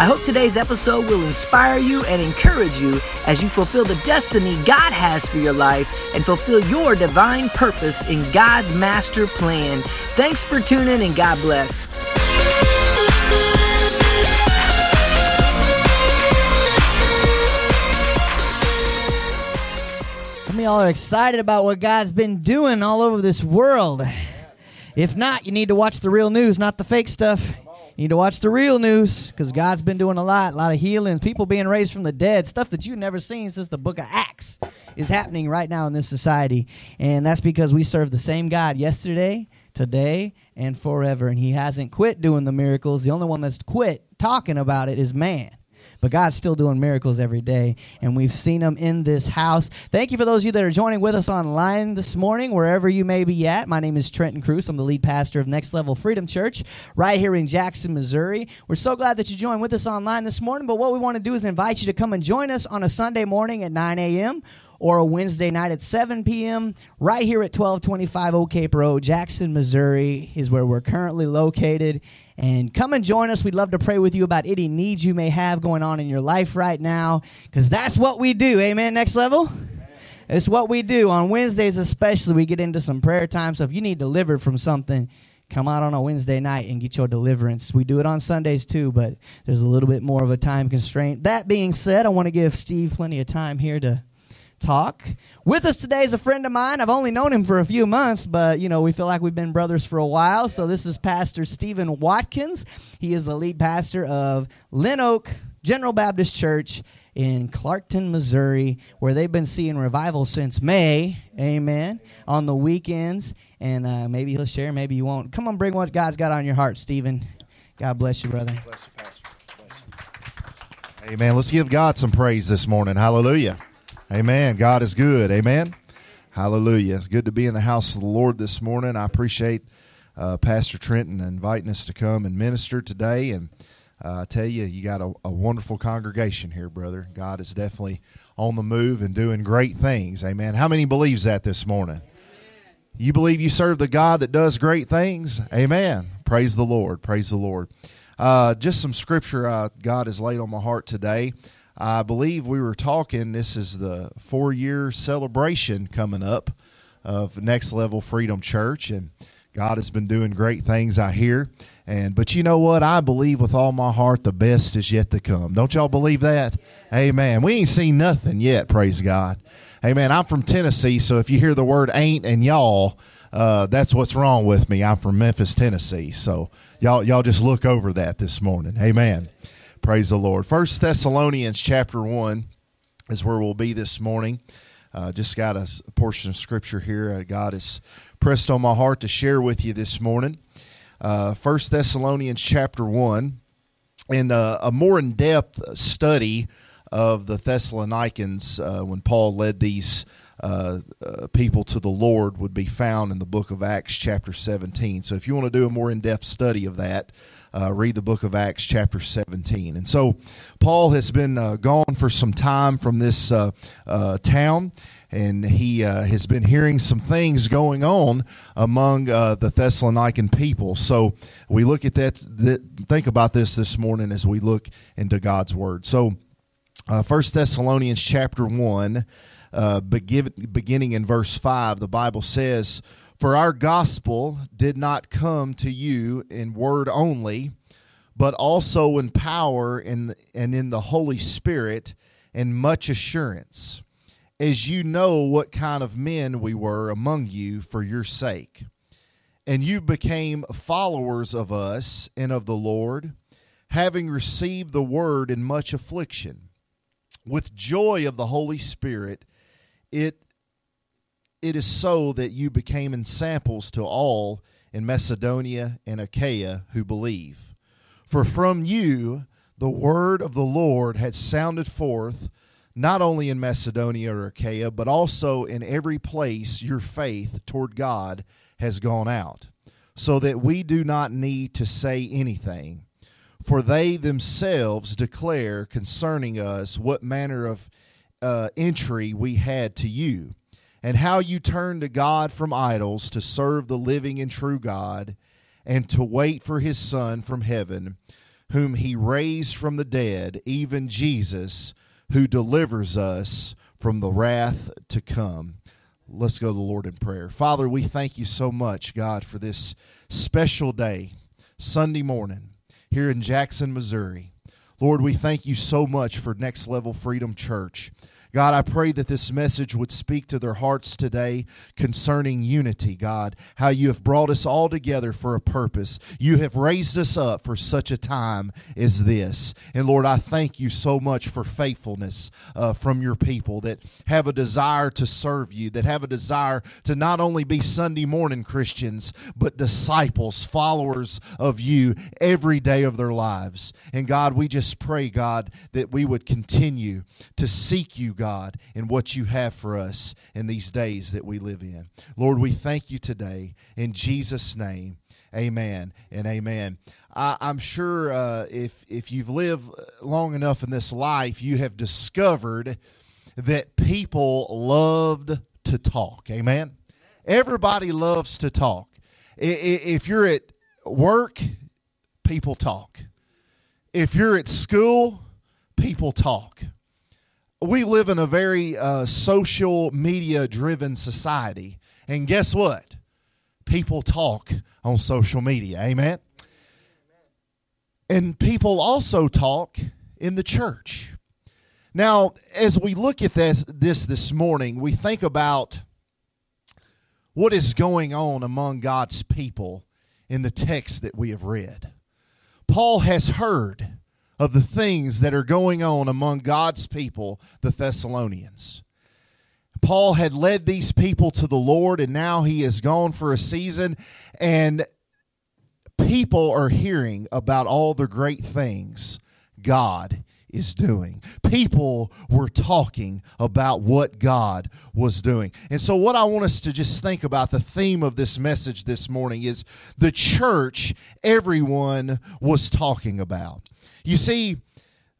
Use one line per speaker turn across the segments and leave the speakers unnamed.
I hope today's episode will inspire you and encourage you as you fulfill the destiny God has for your life and fulfill your divine purpose in God's master plan. Thanks for tuning in and God bless.
Y'all are excited about what God's been doing all over this world? If not, you need to watch the real news, not the fake stuff. You need to watch the real news because God's been doing a lot, a lot of healings, people being raised from the dead, stuff that you've never seen since the book of Acts is happening right now in this society. And that's because we serve the same God yesterday, today, and forever. And He hasn't quit doing the miracles. The only one that's quit talking about it is man. But God's still doing miracles every day, and we've seen them in this house. Thank you for those of you that are joining with us online this morning, wherever you may be at. My name is Trenton Cruz. I'm the lead pastor of Next Level Freedom Church right here in Jackson, Missouri. We're so glad that you joined with us online this morning, but what we want to do is invite you to come and join us on a Sunday morning at 9 a.m or a Wednesday night at 7 p.m. right here at 1225 Old Cape Road, Jackson, Missouri is where we're currently located. And come and join us. We'd love to pray with you about any needs you may have going on in your life right now because that's what we do. Amen. Next level. It's what we do on Wednesdays, especially. We get into some prayer time. So if you need delivered from something, come out on a Wednesday night and get your deliverance. We do it on Sundays too, but there's a little bit more of a time constraint. That being said, I want to give Steve plenty of time here to talk. With us today is a friend of mine. I've only known him for a few months, but you know, we feel like we've been brothers for a while. So this is Pastor Stephen Watkins. He is the lead pastor of Lynn Oak General Baptist Church in Clarkton, Missouri, where they've been seeing revival since May. Amen. On the weekends. And uh, maybe he'll share, maybe you won't. Come on, bring what God's got on your heart, Stephen. God bless you, brother.
Bless you, Pastor. Bless you. Amen. Let's give God some praise this morning. Hallelujah. Amen. God is good. Amen. Hallelujah. It's good to be in the house of the Lord this morning. I appreciate uh, Pastor Trenton inviting us to come and minister today. And uh, I tell you, you got a, a, wonderful congregation here, brother. God is definitely on the move and doing great things. Amen. How many believes that this morning? You believe you serve the God that does great things? Amen. Praise the Lord. Praise the Lord. Uh, just some scripture uh, God has laid on my heart today. I believe we were talking, this is the four year celebration coming up of Next Level Freedom Church. And God has been doing great things, I hear. And but you know what? I believe with all my heart the best is yet to come. Don't y'all believe that? Amen. We ain't seen nothing yet, praise God. Amen. I'm from Tennessee, so if you hear the word ain't and y'all, uh, that's what's wrong with me. I'm from Memphis, Tennessee. So y'all y'all just look over that this morning. Amen. Praise the Lord. First Thessalonians chapter one is where we'll be this morning. Uh, just got a, portion of scripture here. Uh, God has pressed on my heart to share with you this morning. Uh, First Thessalonians chapter one, and uh, a more in depth study of the Thessalonians uh, when Paul led these. Uh, uh, people to the Lord would be found in the book of Acts, chapter 17. So, if you want to do a more in depth study of that, uh, read the book of Acts, chapter 17. And so, Paul has been uh, gone for some time from this uh, uh town, and he uh, has been hearing some things going on among uh, the Thessalonican people. So, we look at that, th- think about this this morning as we look into God's Word. So, First Thessalonians chapter 1, begin, beginning in verse 5, the Bible says, for our gospel did not come to you in word only, but also in power and, and in the Holy Spirit and much assurance, as you know what kind of men we were among you for your sake. And you became followers of us and of the Lord, having received the word in much affliction. With joy of the Holy Spirit, it it is so that you became ensamples to all in Macedonia and Achaia who believe. For from you the word of the Lord had sounded forth, not only in Macedonia or Achaia, but also in every place your faith toward God has gone out, so that we do not need to say anything. For they themselves declare concerning us what manner of uh, entry we had to you, and how you turned to God from idols to serve the living and true God, and to wait for his Son from heaven, whom he raised from the dead, even Jesus, who delivers us from the wrath to come. Let's go to the Lord in prayer. Father, we thank you so much, God, for this special day, Sunday morning, here in Jackson, Missouri. Lord, we thank you so much for Next Level Freedom Church. God, I pray that this message would speak to their hearts today concerning unity, God, how you have brought us all together for a purpose. You have raised us up for such a time as this. And Lord, I thank you so much for faithfulness uh, from your people that have a desire to serve you, that have a desire to not only be Sunday morning Christians, but disciples, followers of you every day of their lives. And God, we just pray, God, that we would continue to seek you, God, in what you have for us in these days that we live in. Lord, we thank you today. In Jesus' name, amen and amen. I, am sure uh, if, if you've lived long enough in this life, you have discovered that people loved to talk. Amen. Everybody loves to talk. If you're at work, people talk. If you're at school, people talk we live in a very uh, social media driven society. And guess what? People talk on social media. Amen. And people also talk in the church. Now, as we look at this, this this morning, we think about what is going on among God's people in the text that we have read. Paul has heard of the things that are going on among God's people, the Thessalonians. Paul had led these people to the Lord, and now he is gone for a season, and people are hearing about all the great things God is doing. People were talking about what God was doing. And so, what I want us to just think about the theme of this message this morning is the church everyone was talking about. You see,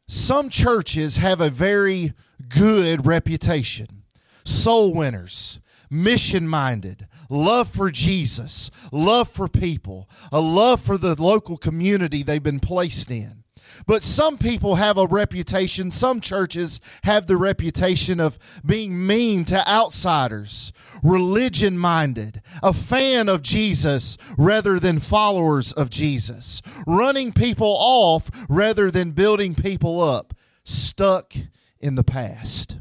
some churches have a very good reputation. Soul winners, mission minded, love for Jesus, love for people, a love for the local community they've been placed in. But some people have a reputation, some churches have the reputation of being mean to outsiders, religion minded, a fan of Jesus rather than followers of Jesus, running people off rather than building people up, stuck in the past.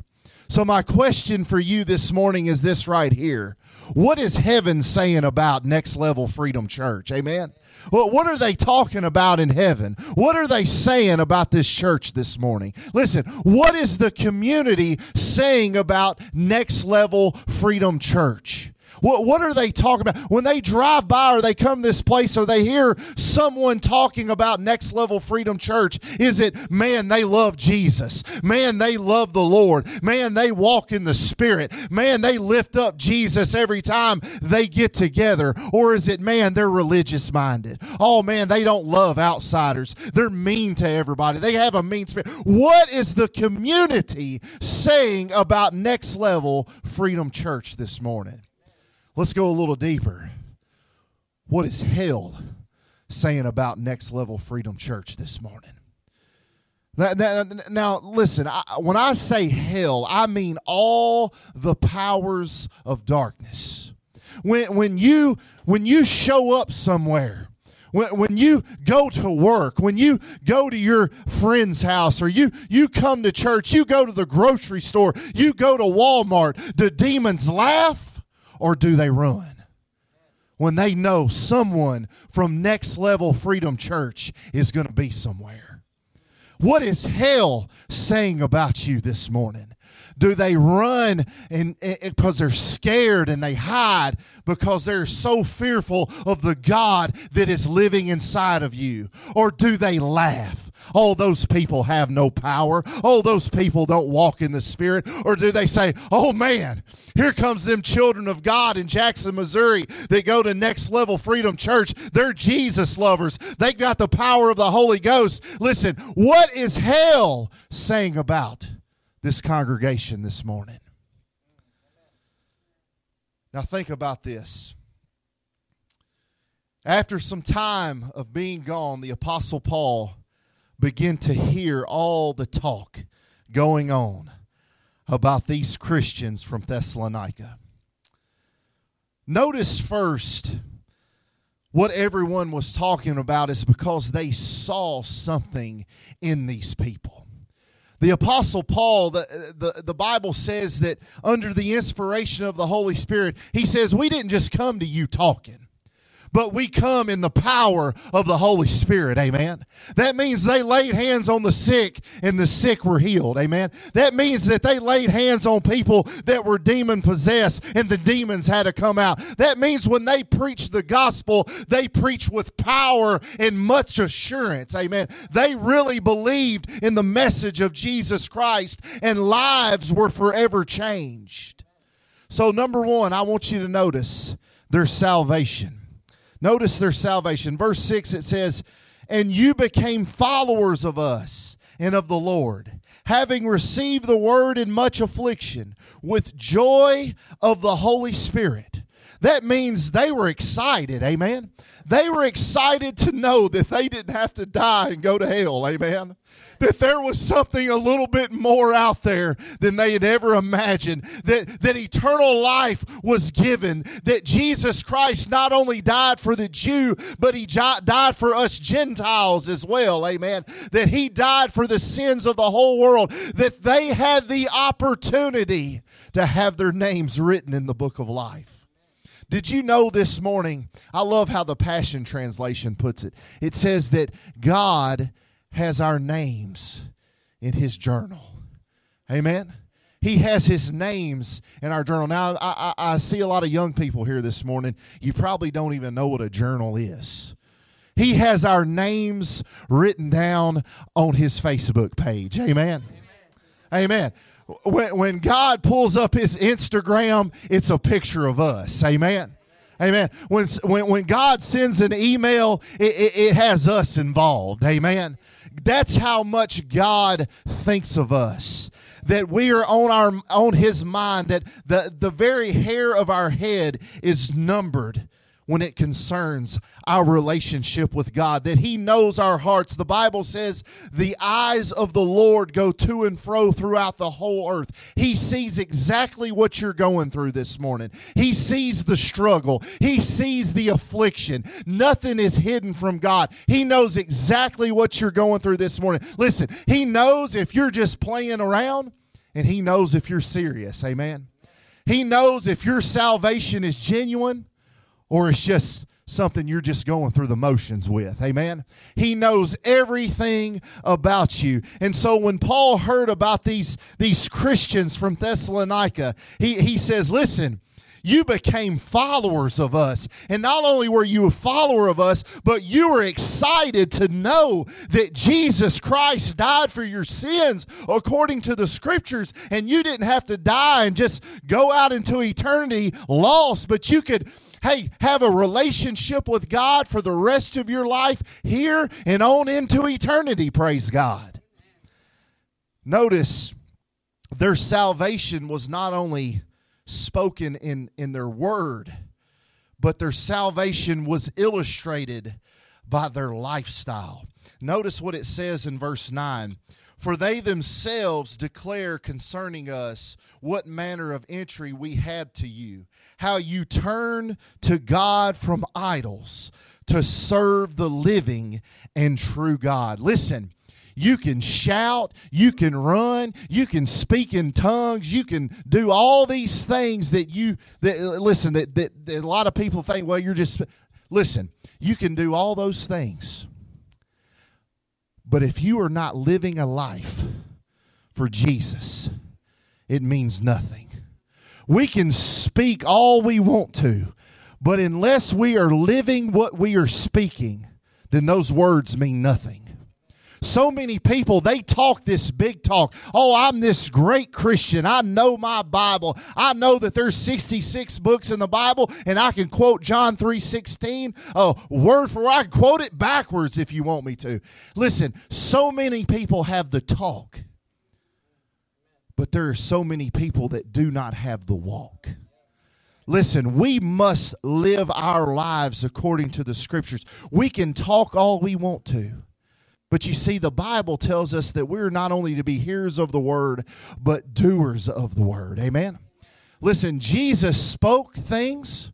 So, my question for you this morning is this right here What is heaven saying about Next Level Freedom Church? Amen. Well, what are they talking about in heaven? What are they saying about this church this morning? Listen, what is the community saying about Next Level Freedom Church? What, what are they talking about? When they drive by or they come this place or they hear someone talking about Next Level Freedom Church, is it, man, they love Jesus. Man, they love the Lord. Man, they walk in the Spirit. Man, they lift up Jesus every time they get together. Or is it, man, they're religious minded? Oh, man, they don't love outsiders. They're mean to everybody. They have a mean spirit. What is the community saying about Next Level Freedom Church this morning? Let's go a little deeper. What is hell saying about Next Level Freedom Church this morning? Now, listen, I, when I say hell, I mean all the powers of darkness. When, when, you, when you show up somewhere, when, when you go to work, when you go to your friend's house, or you, you come to church, you go to the grocery store, you go to Walmart, the demons laugh? Or do they run? When they know someone from Next Level Freedom Church is going to be somewhere. What is hell saying about you this morning? Do they run and because they're scared and they hide because they're so fearful of the God that is living inside of you? Or do they laugh Oh, those people have no power. Oh, those people don't walk in the Spirit. Or do they say, oh man, here comes them children of God in Jackson, Missouri that go to Next Level Freedom Church. They're Jesus lovers. They've got the power of the Holy Ghost. Listen, what is hell saying about this congregation this morning? Now, think about this. After some time of being gone, the Apostle Paul began to hear all the talk going on about these Christians from Thessalonica. Notice first what everyone was talking about is because they saw something in these people. The Apostle Paul, the, the, the Bible says that under the inspiration of the Holy Spirit, he says, We didn't just come to you talking but we come in the power of the Holy Spirit. Amen. That means they laid hands on the sick and the sick were healed. Amen. That means that they laid hands on people that were demon possessed and the demons had to come out. That means when they preach the gospel, they preach with power and much assurance. Amen. They really believed in the message of Jesus Christ and lives were forever changed. So, number one, I want you to notice their salvation. Notice their salvation. Verse 6 it says, And you became followers of us and of the Lord, having received the word in much affliction, with joy of the Holy Spirit. That means they were excited, amen. They were excited to know that they didn't have to die and go to hell, amen? That there was something a little bit more out there than they had ever imagined, that, that eternal life was given, that Jesus Christ not only died for the Jew, but he died for us Gentiles as well, amen, that he died for the sins of the whole world, that they had the opportunity to have their names written in the book of life. Did you know this morning? I love how the Passion Translation puts it. It says that God has our names in his journal. Amen. He has his names in our journal. Now, I, I, I, see a lot of young people here this morning. You probably don't even know what a journal is. He has our names written down on his Facebook page. Amen. Amen. Amen. When, when God pulls up his Instagram, it's a picture of us. Amen. Amen. When, when, when God sends an email, it, it, it has us involved. Amen. That's how much God thinks of us. That we are on our on his mind, that the, the very hair of our head is numbered when it concerns our relationship with God, that He knows our hearts. The Bible says the eyes of the Lord go to and fro throughout the whole earth. He sees exactly what you're going through this morning. He sees the struggle, He sees the affliction. Nothing is hidden from God. He knows exactly what you're going through this morning. Listen, He knows if you're just playing around, and He knows if you're serious. Amen. He knows if your salvation is genuine or it's just something you're just going through the motions with. Amen. He knows everything about you. And so when Paul heard about these, these Christians from Thessalonica, he, he says, Listen, you became followers of us. And not only were you a follower of us, but you were excited to know that Jesus Christ died for your sins according to the scriptures. And you didn't have to die and just go out into eternity lost, but you could hey, have a relationship with God for the rest of your life here and on into eternity, praise God. Notice their salvation was not only spoken in, in their word, but their salvation was illustrated by their lifestyle. Notice what it says in verse 9 For they themselves declare concerning us what manner of entry we had to you, how you turn to God from idols to serve the living and true God. Listen, you can shout, you can run, you can speak in tongues, you can do all these things that you that listen that, that, that a lot of people think, well, you're just listen, you can do all those things. But if you are not living a life for Jesus, it means nothing. We can speak all we want to, but unless we are living what we are speaking, then those words mean nothing. So many people, they talk this big talk. Oh, I'm this great Christian. I know my Bible. I know that there's 66 books in the Bible, and I can quote John 3.16, oh, word for word. I can quote it backwards if you want me to. Listen, so many people have the talk, but there are so many people that do not have the walk. Listen, we must live our lives according to the scriptures. We can talk all we want to. But you see, the Bible tells us that we're not only to be hearers of the word, but doers of the word. Amen. Listen, Jesus spoke things.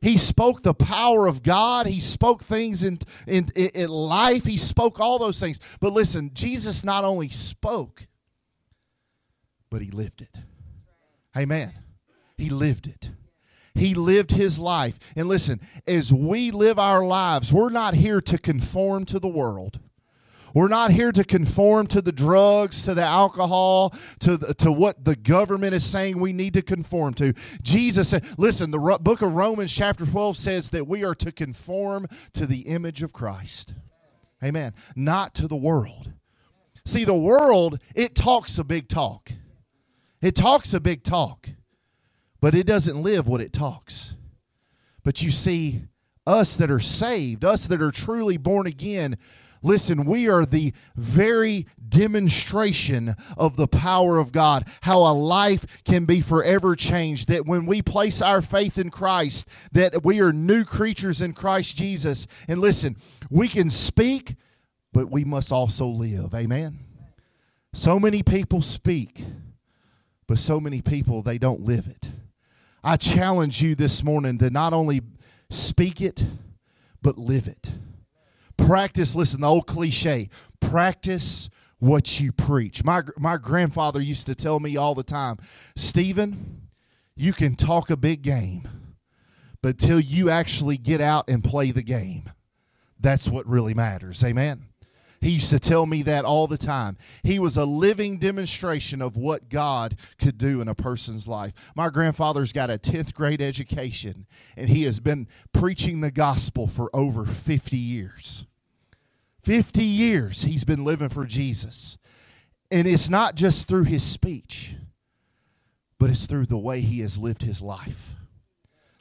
He spoke the power of God. He spoke things in, in, in life. He spoke all those things. But listen, Jesus not only spoke, but he lived it. Amen. He lived it. He lived his life. And listen, as we live our lives, we're not here to conform to the world. We're not here to conform to the drugs, to the alcohol, to, the, to what the government is saying we need to conform to. Jesus said, listen, the book of Romans, chapter 12, says that we are to conform to the image of Christ. Amen. Not to the world. See, the world, it talks a big talk. It talks a big talk but it doesn't live what it talks. But you see, us that are saved, us that are truly born again, listen, we are the very demonstration of the power of God, how a life can be forever changed, that when we place our faith in Christ, that we are new creatures in Christ Jesus. And listen, we can speak, but we must also live. Amen. So many people speak, but so many people they don't live it. I challenge you this morning to not only speak it, but live it. Practice, listen, the old cliche practice what you preach. My, my grandfather used to tell me all the time Stephen, you can talk a big game, but till you actually get out and play the game, that's what really matters. Amen. He used to tell me that all the time. He was a living demonstration of what God could do in a person's life. My grandfather's got a 10th grade education, and he has been preaching the gospel for over 50 years. 50 years he's been living for Jesus. And it's not just through his speech, but it's through the way he has lived his life.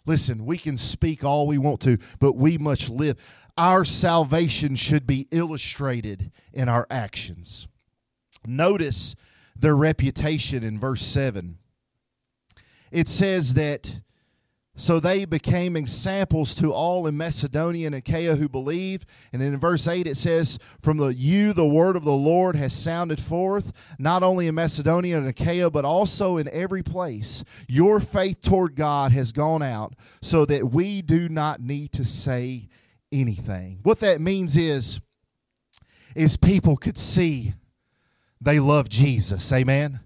Listen, we can speak all we want to, but we must live our salvation should be illustrated in our actions. Notice their reputation in verse 7. It says that so they became examples to all in Macedonia and Achaia who believe. And in verse 8 it says, From the you the word of the Lord has sounded forth, not only in Macedonia and Achaia, but also in every place. Your faith toward God has gone out, so that we do not need to say anything. What that means is is people could see they love Jesus. Amen.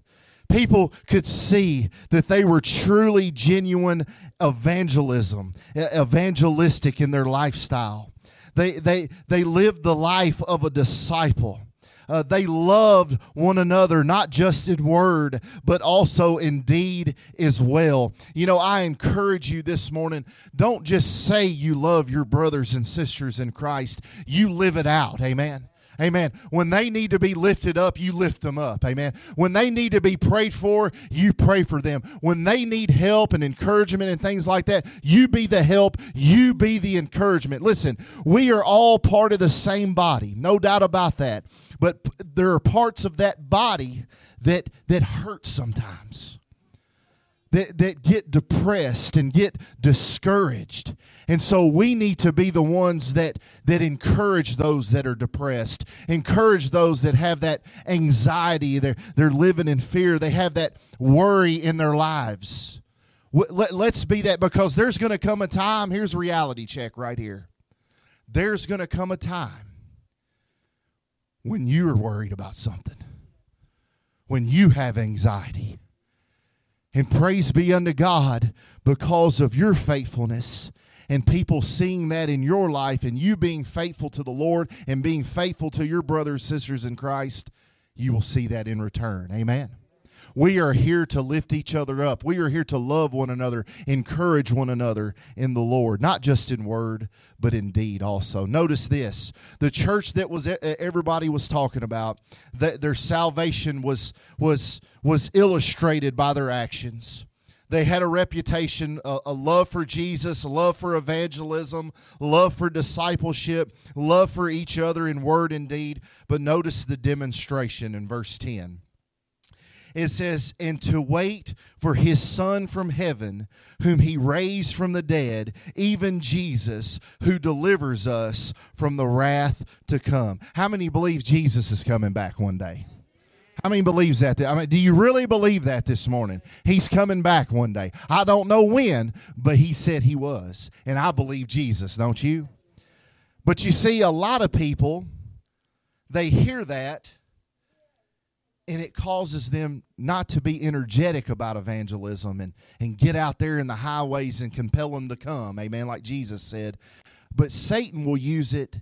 People could see that they were truly genuine evangelism, evangelistic in their lifestyle. They they they lived the life of a disciple. Uh, they loved one another, not just in word, but also in deed as well. You know, I encourage you this morning don't just say you love your brothers and sisters in Christ, you live it out. Amen. Amen. When they need to be lifted up, you lift them up. Amen. When they need to be prayed for, you pray for them. When they need help and encouragement and things like that, you be the help, you be the encouragement. Listen, we are all part of the same body, no doubt about that. But there are parts of that body that that hurt sometimes that, that get depressed and get discouraged. And so we need to be the ones that, that encourage those that are depressed, encourage those that have that anxiety, they're, they're living in fear, they have that worry in their lives. Let, let's be that because there's going to come a time, here's a reality check right here. There's going to come a time when you're worried about something, when you have anxiety and praise be unto God because of your faithfulness and people seeing that in your life and you being faithful to the Lord and being faithful to your brothers sisters in Christ, you will see that in return. Amen. We are here to lift each other up. We are here to love one another, encourage one another in the Lord, not just in word, but in deed also. Notice this the church that was everybody was talking about, that their salvation was, was, was illustrated by their actions. They had a reputation, a, a, love for Jesus, a love for evangelism, love for discipleship, love for each other in word and deed. But notice the demonstration in verse 10. It says, And to wait for his Son from heaven, whom he raised from the dead, even Jesus, who delivers us from the wrath to come. How many believe Jesus is coming back one day? How many believes that? I mean, do you really believe that this morning? He's coming back one day. I don't know when, but he said he was. And I believe Jesus, don't you? But you see, a lot of people, they hear that and it causes them not to be energetic about evangelism and, and get out there in the highways and compel them to come. Amen, like Jesus said. But Satan will use it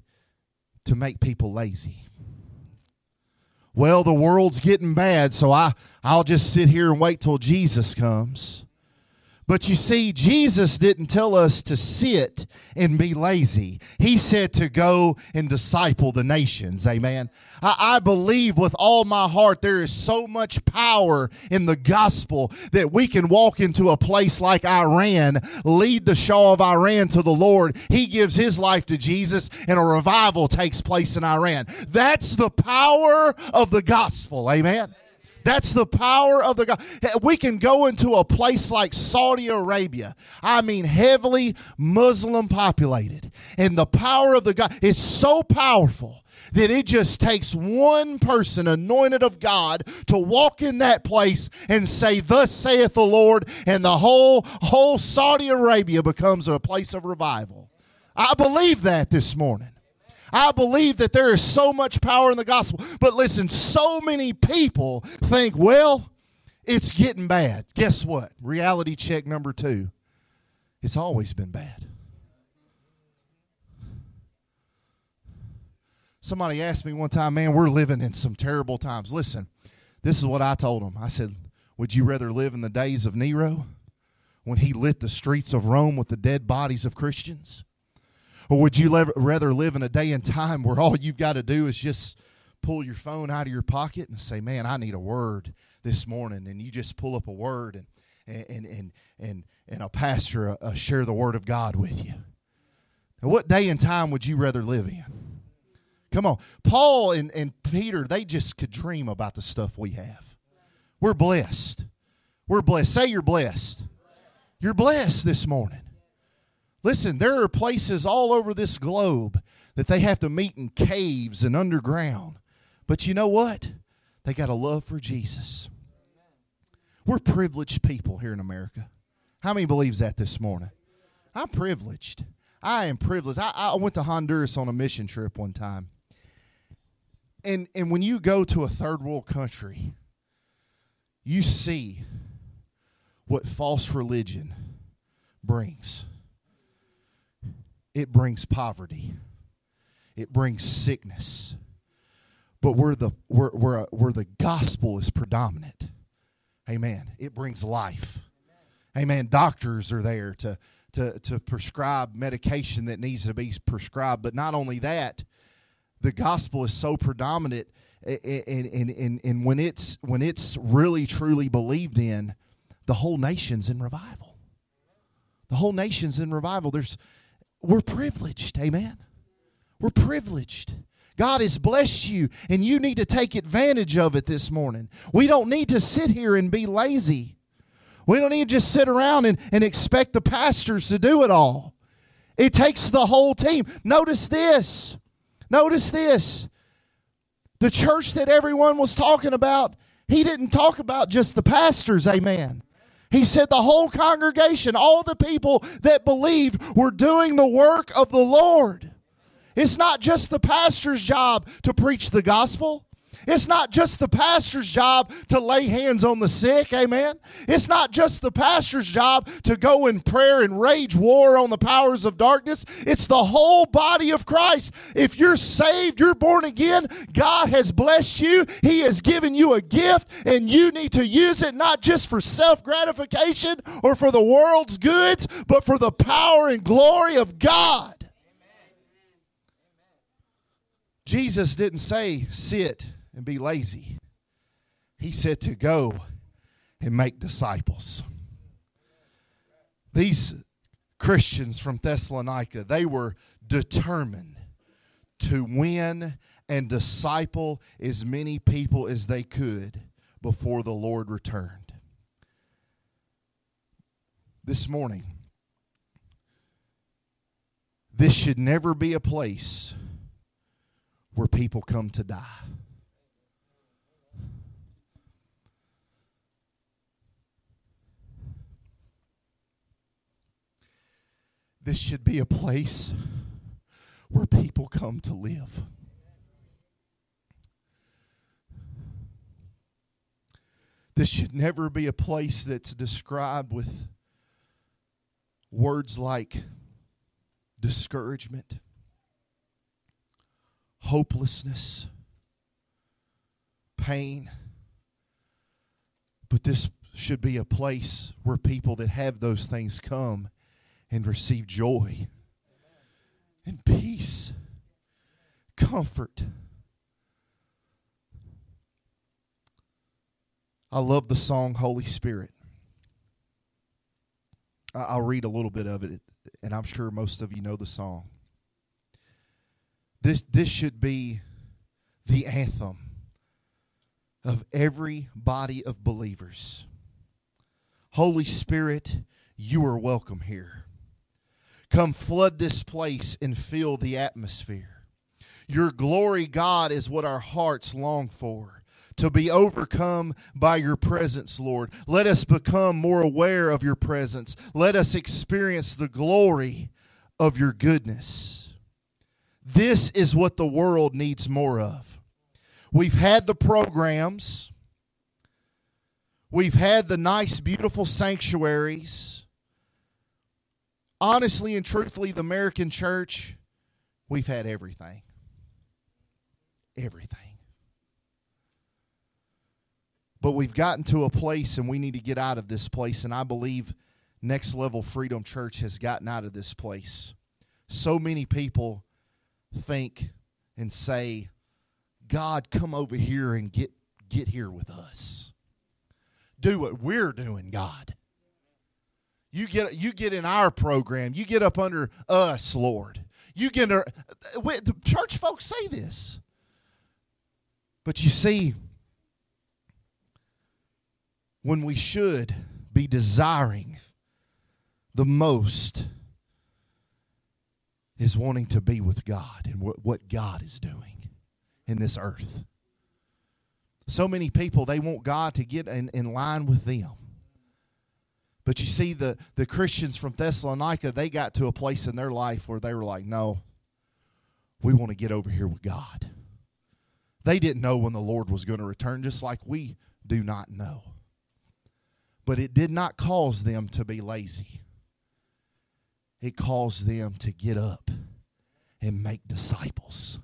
to make people lazy well, the world's getting bad, so I, I'll just sit here and wait till Jesus comes. But you see, Jesus didn't tell us to sit and be lazy. He said to go and disciple the nations. Amen. I, I, believe with all my heart there is so much power in the gospel that we can walk into a place like Iran, lead the Shah of Iran to the Lord. He gives his life to Jesus, and a revival takes place in Iran. That's the power of the gospel. Amen. That's the power of the God. We can go into a place like Saudi Arabia. I mean, heavily Muslim populated. And the power of the God is so powerful that it just takes one person anointed of God to walk in that place and say, Thus saith the Lord, and the whole, whole Saudi Arabia becomes a place of revival. I believe that this morning. I believe that there is so much power in the gospel. But listen, so many people think, well, it's getting bad. Guess what? Reality check number two it's always been bad. Somebody asked me one time, man, we're living in some terrible times. Listen, this is what I told them. I said, Would you rather live in the days of Nero when he lit the streets of Rome with the dead bodies of Christians? Or would you rather live in a day and time where all you've got to do is just pull your phone out of your pocket and say, "Man, I need a word this morning," and you just pull up a word and and and and and a pastor uh, uh, share the word of God with you. Now, what day and time would you rather live in? Come on, Paul and, and Peter, they just could dream about the stuff we have. We're blessed. We're blessed. Say you're blessed. You're blessed this morning. Listen, there are places all over this globe that they have to meet in caves and underground. But you know what? They got a love for Jesus. We're privileged people here in America. How many believes that this morning? I'm privileged. I am privileged. I, I went to Honduras on a mission trip one time. And and when you go to a third world country, you see what false religion brings it brings poverty, it brings sickness. But where the where, where, uh, where the gospel is predominant, amen, it brings life. Amen. Doctors are there to, to, to prescribe medication that needs to be prescribed. But not only that, the gospel is so predominant and, and, and, and when it's when it's really truly believed in, the whole nation's in revival. The whole nation's in revival. There's we're privileged. Amen. We're privileged. God has blessed you, and you need to take advantage of it this morning. We don't need to sit here and be lazy. We don't need to just sit around and, and expect the pastors to do it all. It takes the whole team. Notice this. Notice this. The church that everyone was talking about, he didn't talk about just the pastors, amen. He said the whole congregation, all the people that believed, were doing the work of the Lord. It's not just the pastor's job to preach the gospel. It's not just the pastor's job to lay hands on the sick, amen. It's not just the pastor's job to go in prayer and rage war on the powers of darkness. It's the whole body of Christ. If you're saved, you're born again, God has blessed you, He has given you a gift, and you need to use it not just for self gratification or for the world's goods, but for the power and glory of God. Jesus didn't say sit and be lazy. He said to go and make disciples. These Christians from Thessalonica, they were determined to win and disciple as many people as they could before the Lord returned. This morning, this should never be a place where people come to die. This should be a place where people come to live. This should never be a place that's described with words like discouragement, hopelessness, pain. But this should be a place where people that have those things come and receive joy and peace, comfort. I love the song Holy Spirit. I'll read a little bit of it, and I'm sure most of you know the song. This, this should be the anthem of every body of believers. Holy Spirit, you are welcome here. Come flood this place and fill the atmosphere. Your glory, God, is what our hearts long for to be overcome by your presence, Lord. Let us become more aware of your presence. Let us experience the glory of your goodness. This is what the world needs more of. We've had the programs, we've had the nice, beautiful sanctuaries. Honestly and truthfully, the American church, we've had everything. Everything. But we've gotten to a place and we need to get out of this place. And I believe Next Level Freedom Church has gotten out of this place. So many people think and say, God, come over here and get, get here with us. Do what we're doing, God. You get, you get in our program. You get up under us, Lord. You get our, church folks say this. But you see, when we should be desiring the most is wanting to be with God and what God is doing in this earth. So many people, they want God to get in, in line with them. But you see, the, the Christians from Thessalonica, they got to a place in their life where they were like, no, we want to get over here with God. They didn't know when the Lord was going to return, just like we do not know. But it did not cause them to be lazy. It caused them to get up and make disciples.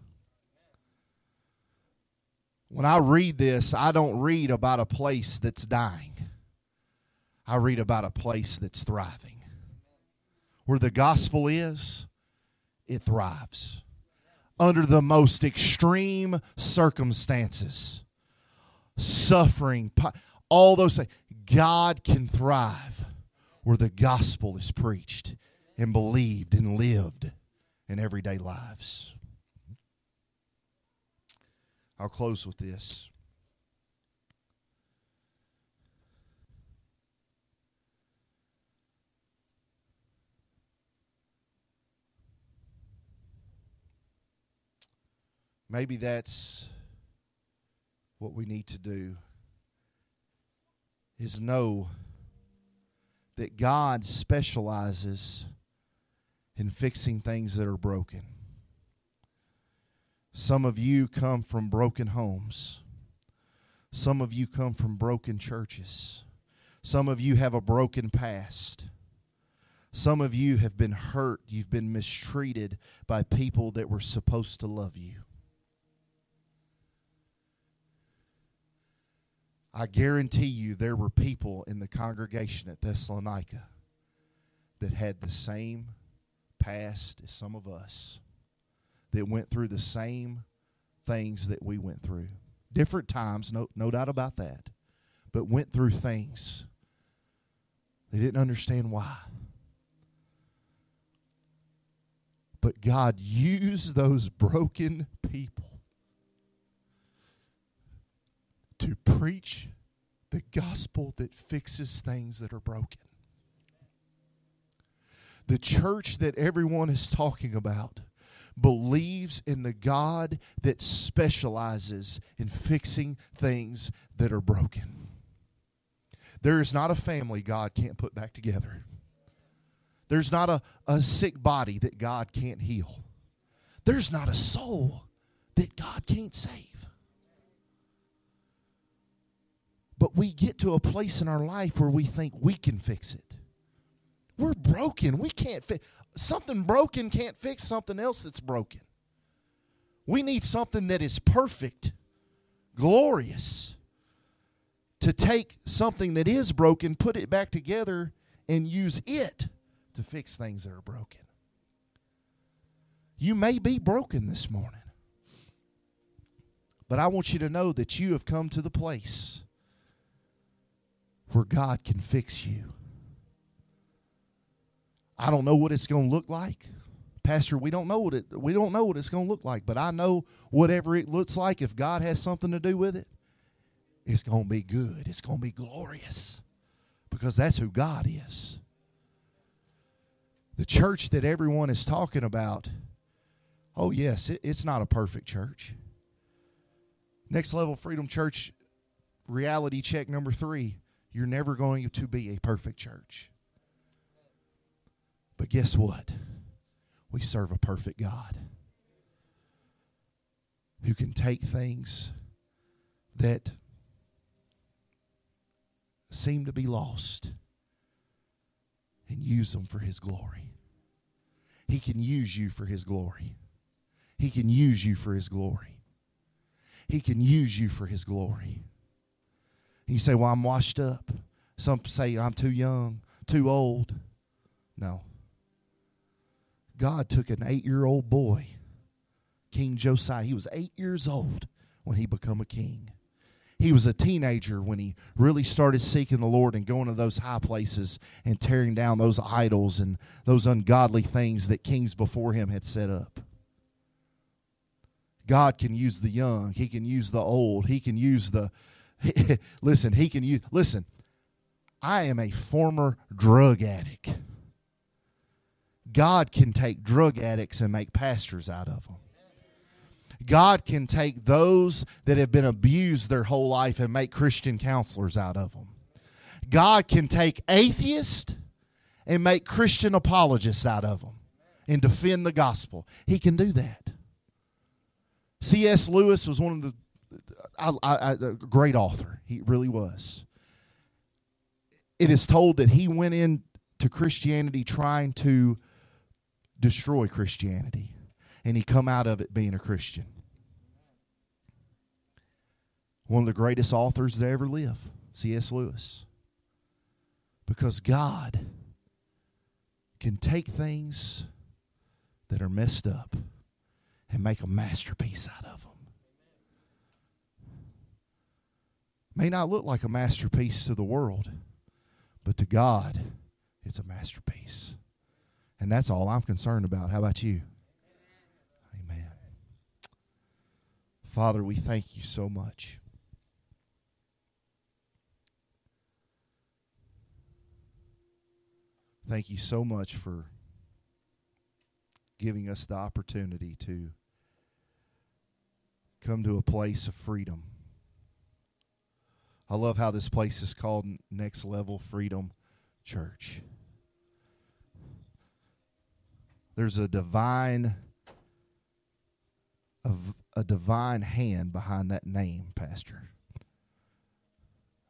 When I read this, I don't read about a place that's dying. I read about a place that's thriving. Where the gospel is, it thrives. Under the most extreme circumstances, suffering, all those things. God can thrive where the gospel is preached and believed and lived in everyday lives. I'll close with this. Maybe that's what we need to do is know that God specializes in fixing things that are broken. Some of you come from broken homes. Some of you come from broken churches. Some of you have a broken past. Some of you have been hurt. You've been mistreated by people that were supposed to love you. I guarantee you there were people in the congregation at Thessalonica that had the same past as some of us, that went through the same things that we went through. Different times, no, no doubt about that, but went through things. They didn't understand why. But God used those broken people to preach the gospel that fixes things that are broken. The church that everyone is talking about believes in the God that specializes in fixing things that are broken. There is not a family God can't put back together. There's not a, a sick body that God can't heal. There's not a soul that God can't save. But we get to a place in our life where we think we can fix it. We're broken. We can't fix something broken can't fix something else that's broken. We need something that is perfect, glorious, to take something that is broken, put it back together, and use it to fix things that are broken. You may be broken this morning, but I want you to know that you have come to the place where God can fix you. I don't know what it's going to look like. Pastor, we don't know what it we don't know what it's going to look like, but I know whatever it looks like if God has something to do with it, it's going to be good. It's going to be glorious. Because that's who God is. The church that everyone is talking about, oh yes, it, it's not a perfect church. Next level freedom church reality check number 3, you're never going to be a perfect church. But guess what? We serve a perfect God who can take things that seem to be lost and use them for His glory. He can use you for His glory. He can use you for His glory. He can use you for His glory. You say, Well, I'm washed up. Some say I'm too young, too old. No. God took an eight year old boy, King Josiah. He was eight years old when he became a king. He was a teenager when he really started seeking the Lord and going to those high places and tearing down those idols and those ungodly things that kings before him had set up. God can use the young, He can use the old, He can use the. listen, He can use. Listen, I am a former drug addict. God can take drug addicts and make pastors out of them. God can take those that have been abused their whole life and make Christian counselors out of them. God can take atheists and make Christian apologists out of them and defend the gospel. He can do that. C.S. Lewis was one of the I, I, a great author. He really was. It is told that he went into Christianity trying to destroy Christianity. And he come out of it being a Christian. One of the greatest authors that ever lived, C.S. Lewis. Because God can take things that are messed up and make a masterpiece out of them. May not look like a masterpiece to the world, but to God, it's a masterpiece. And that's all I'm concerned about. How about you? Amen. Father, we thank you so much. Thank you so much for giving us the opportunity to come to a place of freedom. I love how this place is called Next Level Freedom Church. There's a divine a, divine hand behind that name, pastor.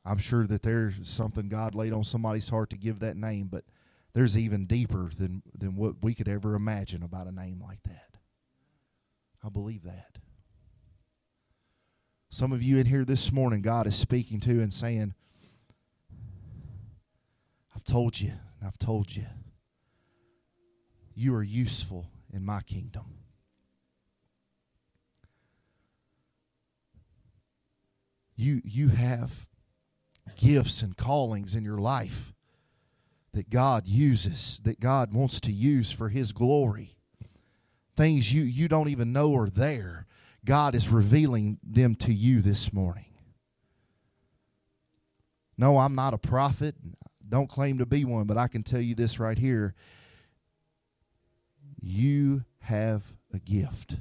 I'm sure that there's something God laid on somebody's heart to give that name, but there's even deeper than, than what we could ever imagine about a name like that. I believe that. Some of you in here this morning, God is speaking to and saying, I've told you, and I've told you, you are useful in my kingdom. You, you have gifts and callings in your life that God uses, that God wants to use for His glory. Things you, you don't even know are there. God is revealing them to you this morning. No, I'm not a prophet. Don't claim to be one, but I can tell you this right here. You have a gift.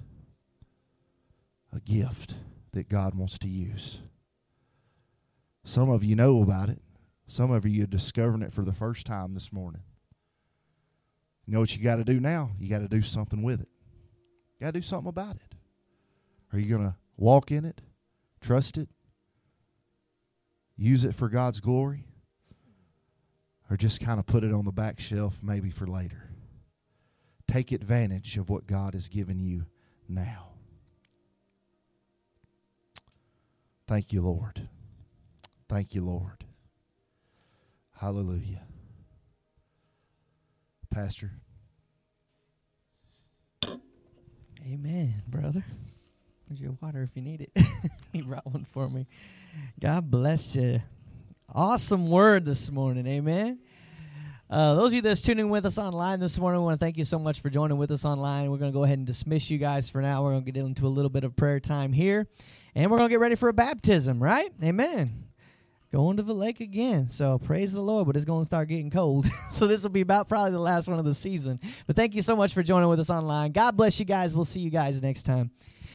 A gift that God wants to use. Some of you know about it. Some of you are discovering it for the first time this morning. You know what you got to do now? You got to do something with it. You got to do something about it. Are you going to walk in it, trust it, use it for God's glory, or just kind of put it on the back shelf maybe for later? Take advantage of what God has given you now. Thank you, Lord. Thank you, Lord. Hallelujah. Pastor.
Amen, brother. There's your water if you need it. he brought one for me. God bless you. Awesome word this morning. Amen. Uh, those of you that's tuning with us online this morning, we want to thank you so much for joining with us online. We're going to go ahead and dismiss you guys for now. We're going to get into a little bit of prayer time here, and we're going to get ready for a baptism, right? Amen going to the lake again. So praise the Lord, but it's going to start getting cold. so this will be about probably the last one of the season. But thank you so much for joining with us online. God bless you guys. We'll see you guys next time.